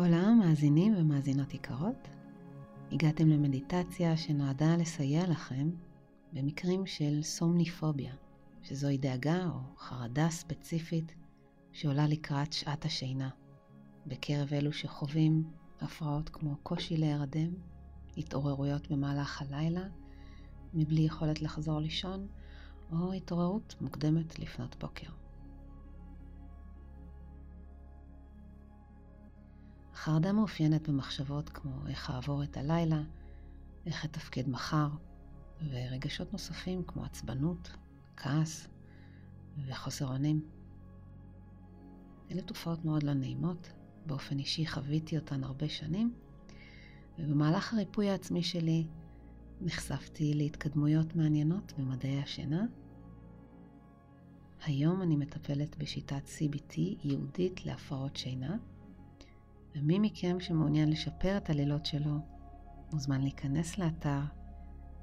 עולם מאזינים ומאזינות יקרות, הגעתם למדיטציה שנועדה לסייע לכם במקרים של סומניפוביה, שזוהי דאגה או חרדה ספציפית שעולה לקראת שעת השינה, בקרב אלו שחווים הפרעות כמו קושי להירדם, התעוררויות במהלך הלילה, מבלי יכולת לחזור לישון, או התעוררות מוקדמת לפנות בוקר. החרדה מאופיינת במחשבות כמו איך אעבור את הלילה, איך אתפקד מחר, ורגשות נוספים כמו עצבנות, כעס וחוסר אונים. אלה תופעות מאוד לא נעימות, באופן אישי חוויתי אותן הרבה שנים, ובמהלך הריפוי העצמי שלי נחשפתי להתקדמויות מעניינות במדעי השינה. היום אני מטפלת בשיטת CBT ייעודית להפרעות שינה, ומי מכם שמעוניין לשפר את הלילות שלו, מוזמן להיכנס לאתר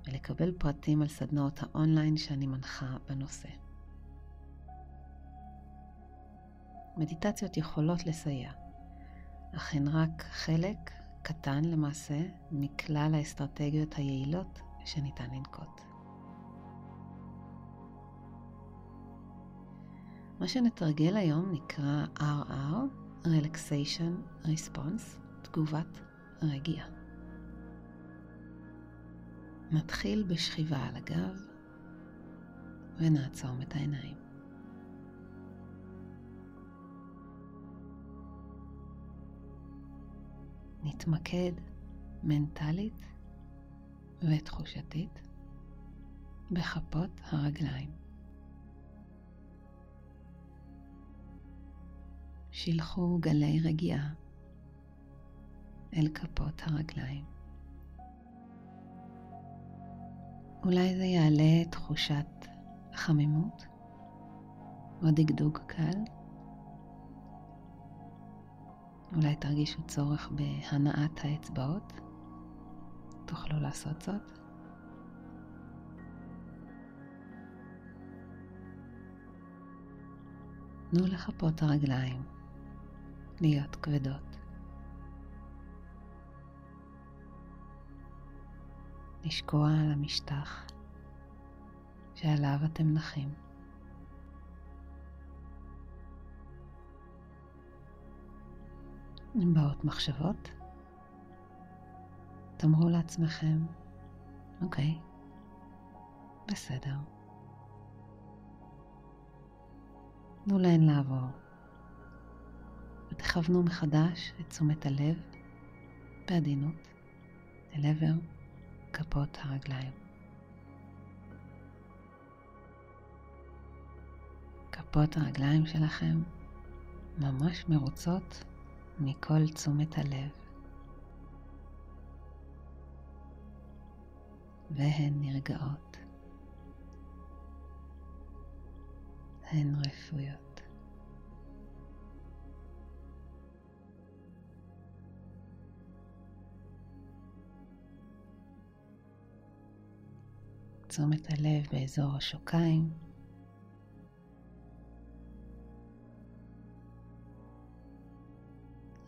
ולקבל פרטים על סדנאות האונליין שאני מנחה בנושא. מדיטציות יכולות לסייע, אך הן רק חלק קטן למעשה מכלל האסטרטגיות היעילות שניתן לנקוט. מה שנתרגל היום נקרא RR, Relaxation Response, תגובת רגיעה. נתחיל בשכיבה על הגב ונעצום את העיניים. נתמקד מנטלית ותחושתית בכפות הרגליים. שילחו גלי רגיעה אל כפות הרגליים. אולי זה יעלה תחושת חמימות או דגדוג קל. אולי תרגישו צורך בהנעת האצבעות. תוכלו לעשות זאת. תנו לכפות הרגליים להיות כבדות. לשקוע על המשטח שעליו אתם נחים. אם באות מחשבות, תאמרו לעצמכם, אוקיי, בסדר. תנו להן לעבור, ותכוונו מחדש את תשומת הלב בעדינות אל עבר כפות הרגליים. כפות הרגליים שלכם ממש מרוצות מכל תשומת הלב, והן נרגעות. הן רפויות. תשומת הלב באזור השוקיים.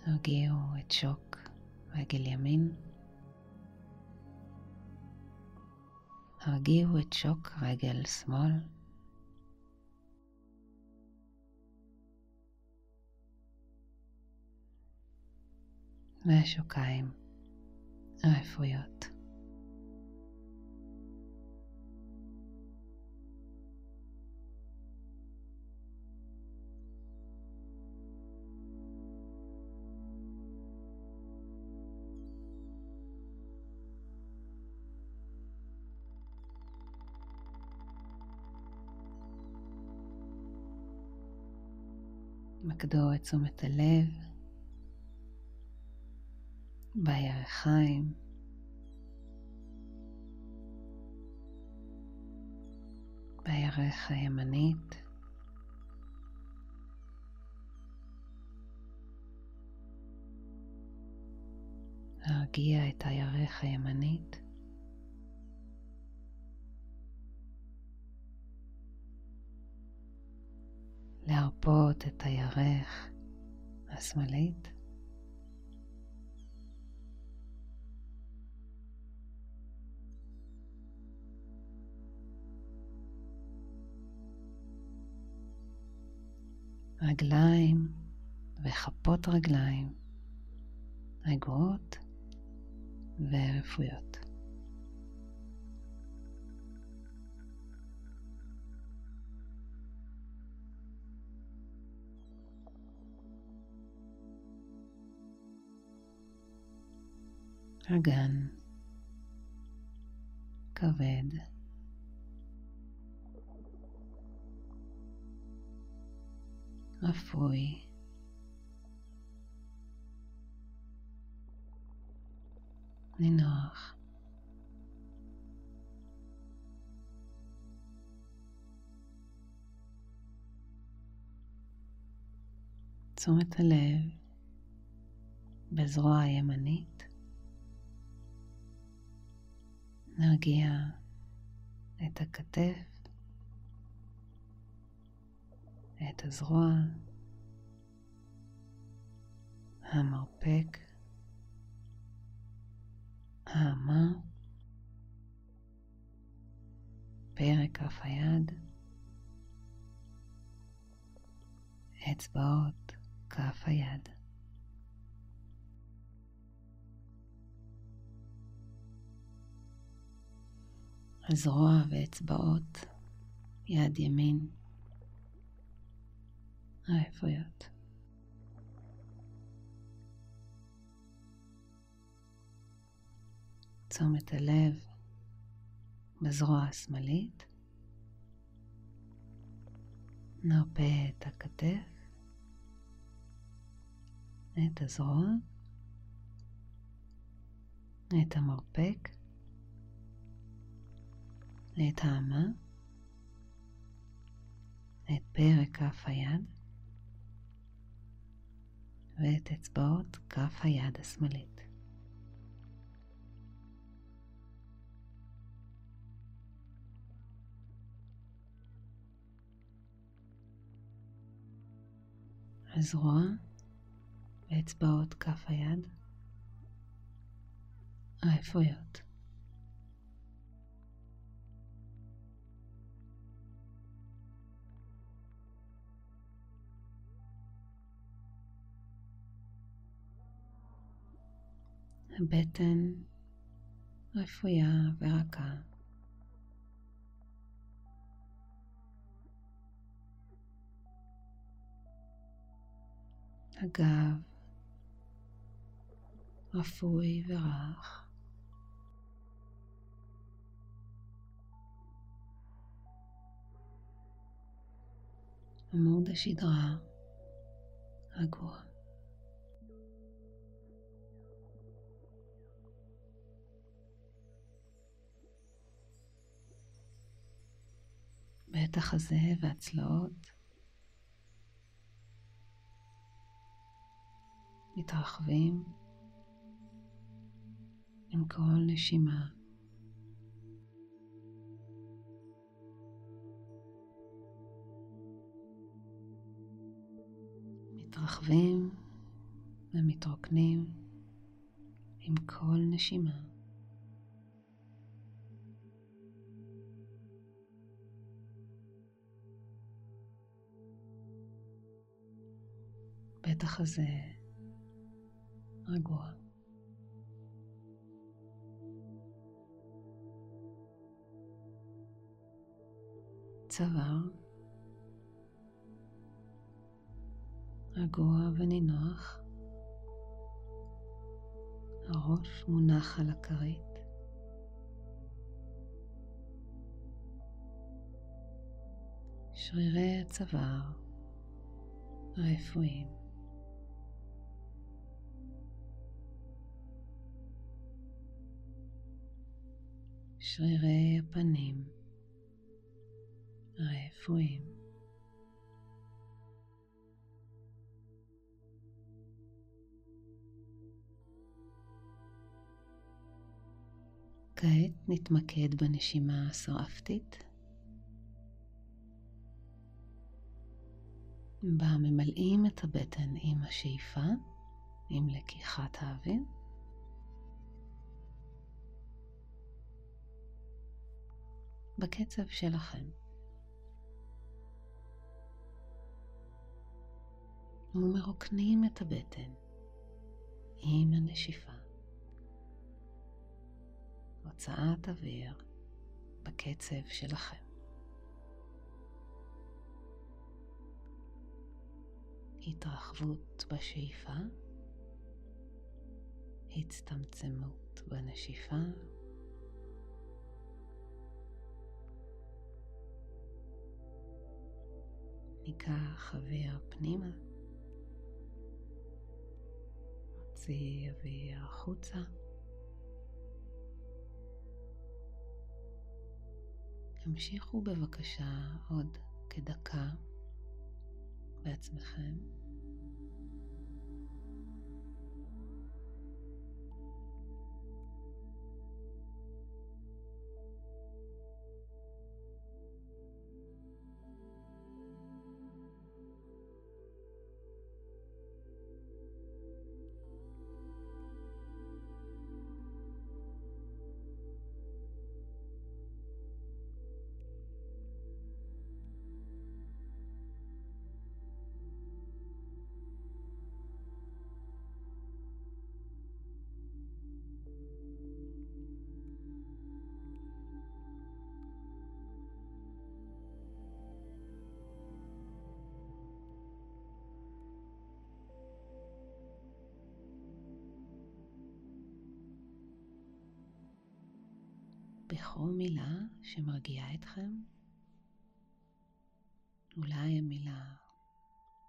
הרגיעו את שוק רגל ימין. הרגיעו את שוק רגל שמאל. והשוקיים הרפויות. מקדו את תשומת הלב. בירכיים, בירך הימנית, להרגיע את הירך הימנית. להרפות את הירך השמאלית. רגליים וכפות רגליים, רגועות ורפויות. אגן כבד. רפוי. נינוח. תשומת הלב בזרוע הימנית נרגיע את הכתף, את הזרוע, המרפק, האמה, פרק כף היד, אצבעות כף היד. הזרוע ואצבעות, יד ימין, הרפויות. תשומת הלב בזרוע השמאלית, נרפה את הכתף, את הזרוע, את המרפק, את האמה, את פרק כף היד ואת אצבעות כף היד השמאלית. הזרוע ואצבעות כף היד הרפויות. הבטן רפויה ורכה. הגב רפוי ורך. עמוד השדרה רגוע. ואת החזה והצלעות מתרחבים עם כל נשימה. מתרחבים ומתרוקנים עם כל נשימה. הפתח הזה רגוע. צוואר רגוע ונינוח, הראש מונח על הכרית. שרירי הצוואר הרפואיים שרירי הפנים הרפואיים. כעת נתמקד בנשימה השרעפתית, בה ממלאים את הבטן עם השאיפה, עם לקיחת האוויר. בקצב שלכם. ומרוקנים את הבטן עם הנשיפה. הוצאת אוויר בקצב שלכם. התרחבות בשאיפה, הצטמצמות בנשיפה. ניקח אוויר פנימה, נוציא אוויר החוצה. המשיכו בבקשה עוד כדקה בעצמכם. בחרו מילה שמרגיעה אתכם. אולי המילה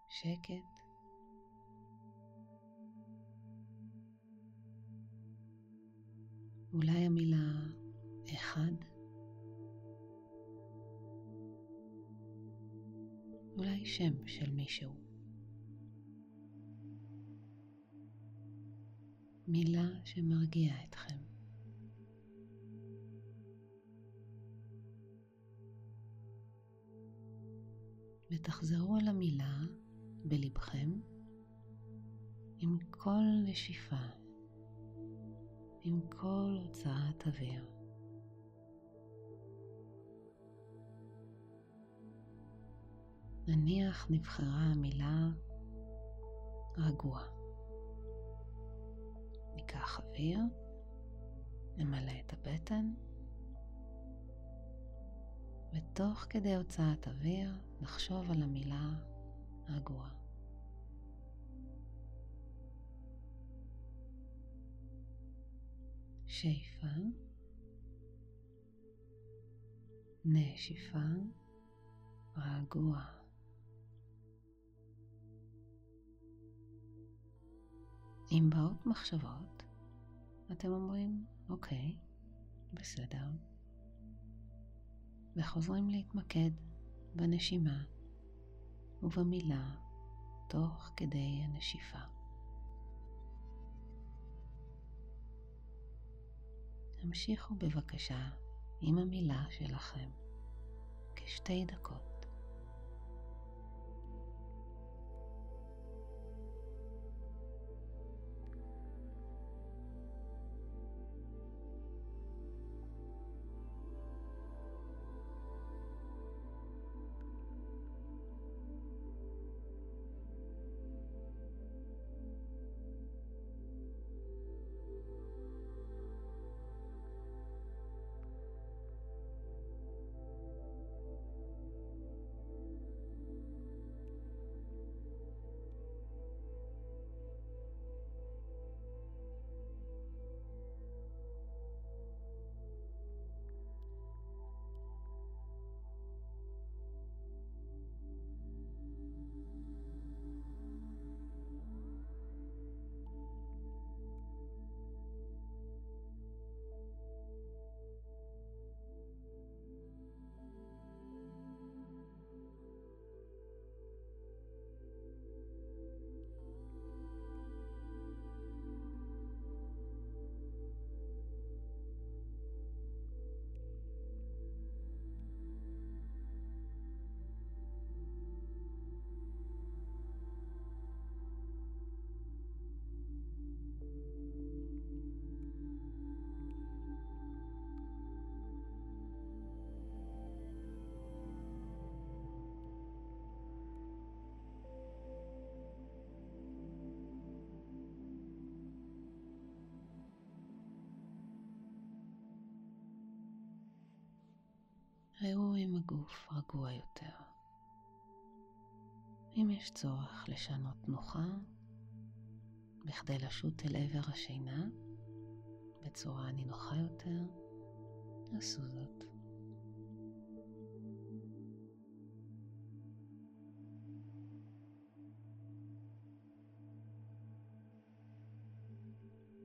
שקט. אולי המילה אחד. אולי שם של מישהו. מילה שמרגיעה אתכם. ותחזרו על המילה בלבכם עם כל נשיפה, עם כל הוצאת אוויר. נניח נבחרה המילה רגוע. ניקח אוויר, נמלא את הבטן, ותוך כדי הוצאת אוויר נחשוב על המילה רגוע. שאיפה, נשיפה, רגוע. אם באות מחשבות, אתם אומרים, אוקיי, בסדר, וחוזרים להתמקד בנשימה ובמילה תוך כדי הנשיפה. המשיכו בבקשה עם המילה שלכם כשתי דקות. ראו אם הגוף רגוע יותר. אם יש צורך לשנות תנוחה בכדי לשוט אל עבר השינה בצורה נינוחה יותר, עשו זאת.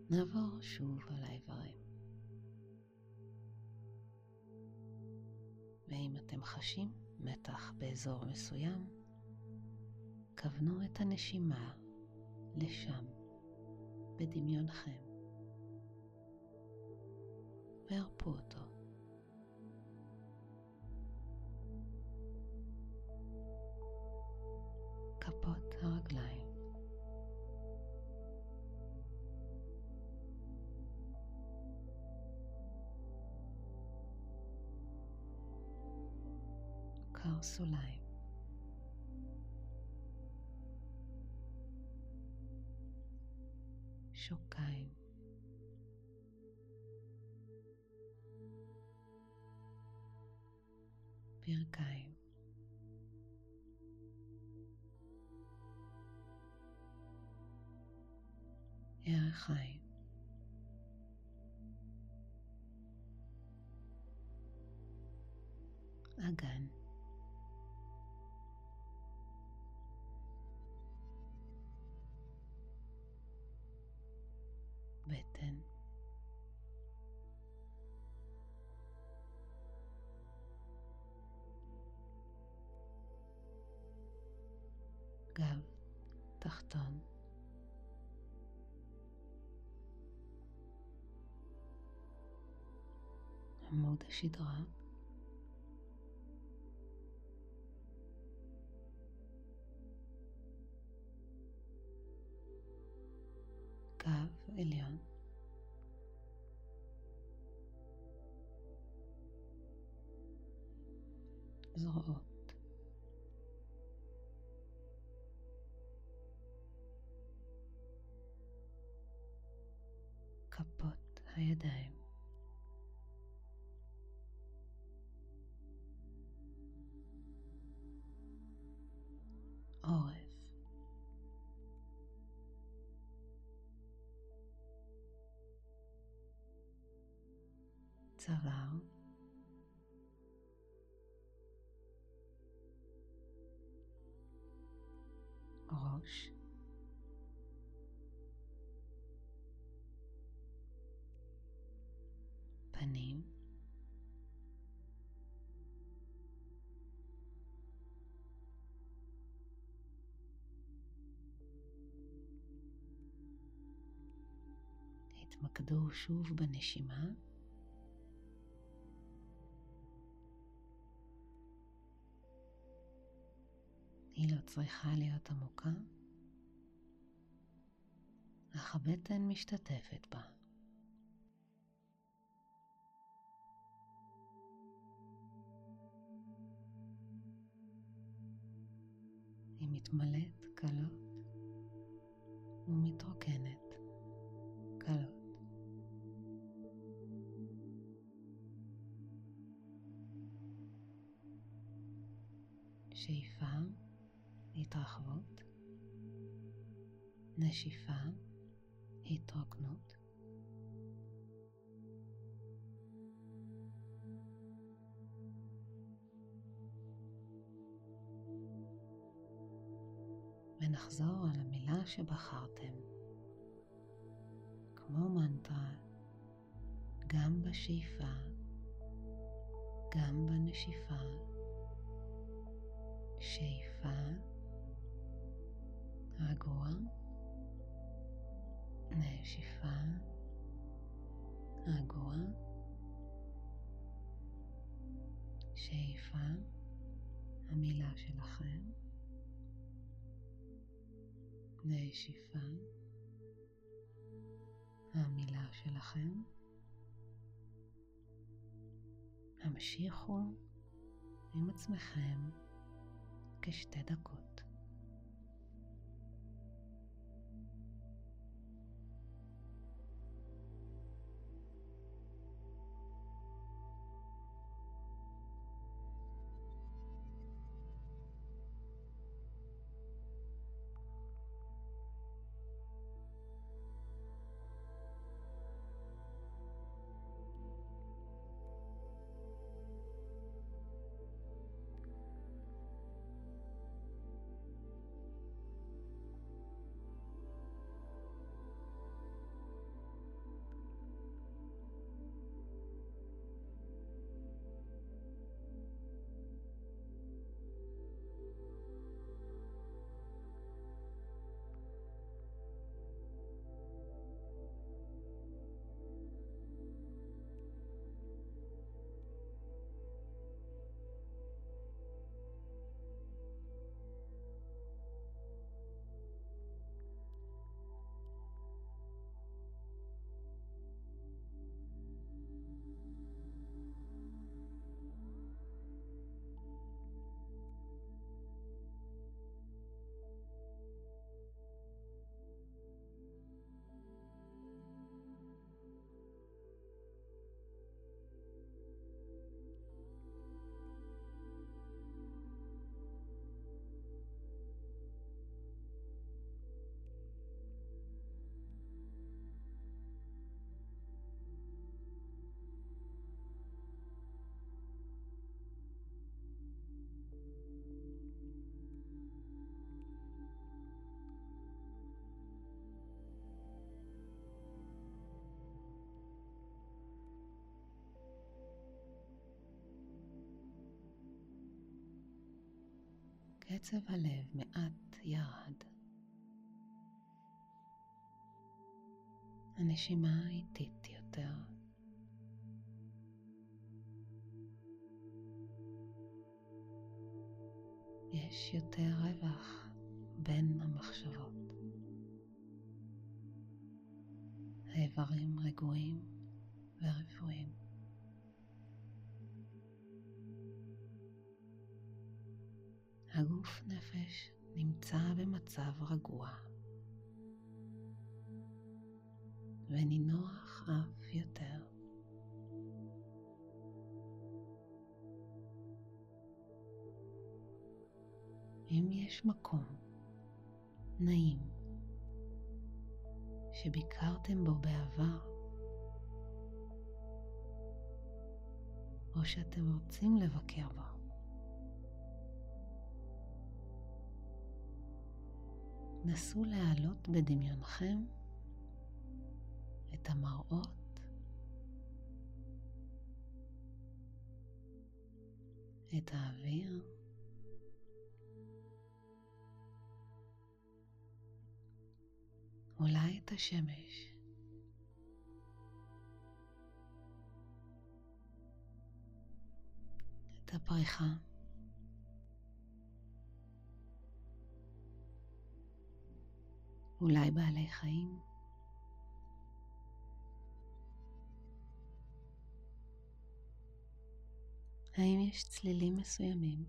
נעבור שוב על האיברים. ואם אתם חשים מתח באזור מסוים, כוונו את הנשימה לשם בדמיונכם והרפו אותו. כפות הרגליים קרסוליים שוקיים ברכיים ירחיים אגן בטן גב תחתון עמוד השדרה כפות הידיים. עורף. צוואר. ראש פנים התמקדו שוב בנשימה. היא לא צריכה להיות עמוקה, אך הבטן משתתפת בה. מתמלאת קלות ומתרוקנת קלות. שאיפה התרחבות, נשיפה, התרוקנות. ונחזור על המילה שבחרתם, כמו מנטרה, גם בשאיפה, גם בנשיפה. שאיפה רגוע, נשיפה, רגוע, שאיפה, המילה שלכם, נשיפה, המילה שלכם, המשיכו עם עצמכם כשתי דקות. קצב הלב מעט ירד. הנשימה איטית יותר. יש יותר רווח בין המחשבות. האיברים רגועים ורפואיים. הגוף נפש נמצא במצב רגוע ונינוח אף יותר. אם יש מקום נעים שביקרתם בו בעבר, או שאתם רוצים לבקר בו. נסו להעלות בדמיונכם את המראות, את האוויר, אולי את השמש. את הפריחה. אולי בעלי חיים. האם יש צלילים מסוימים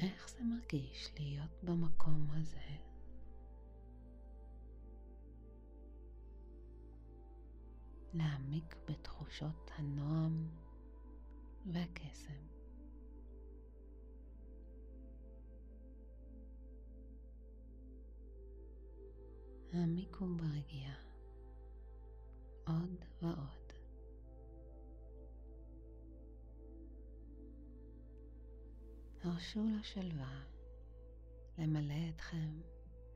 איך זה מרגיש להיות במקום הזה? להעמיק בתחושות הנועם והקסם. העמיקו ברגיעה עוד ועוד. הרשו לשלווה למלא אתכם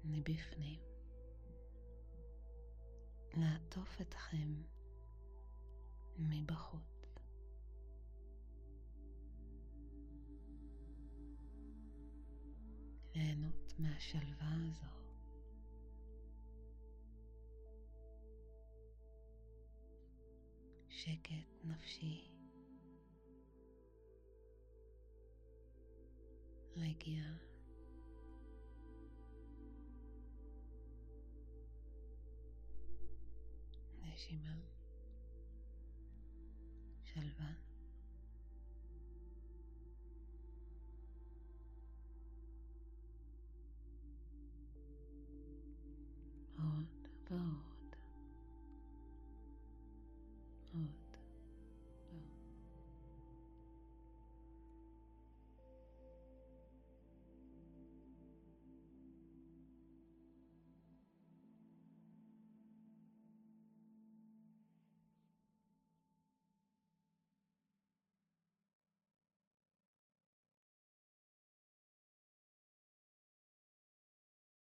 מבפנים, לעטוף אתכם מבחוץ. ליהנות מהשלווה הזו. שקט נפשי רגיעה. נשימה, שלווה.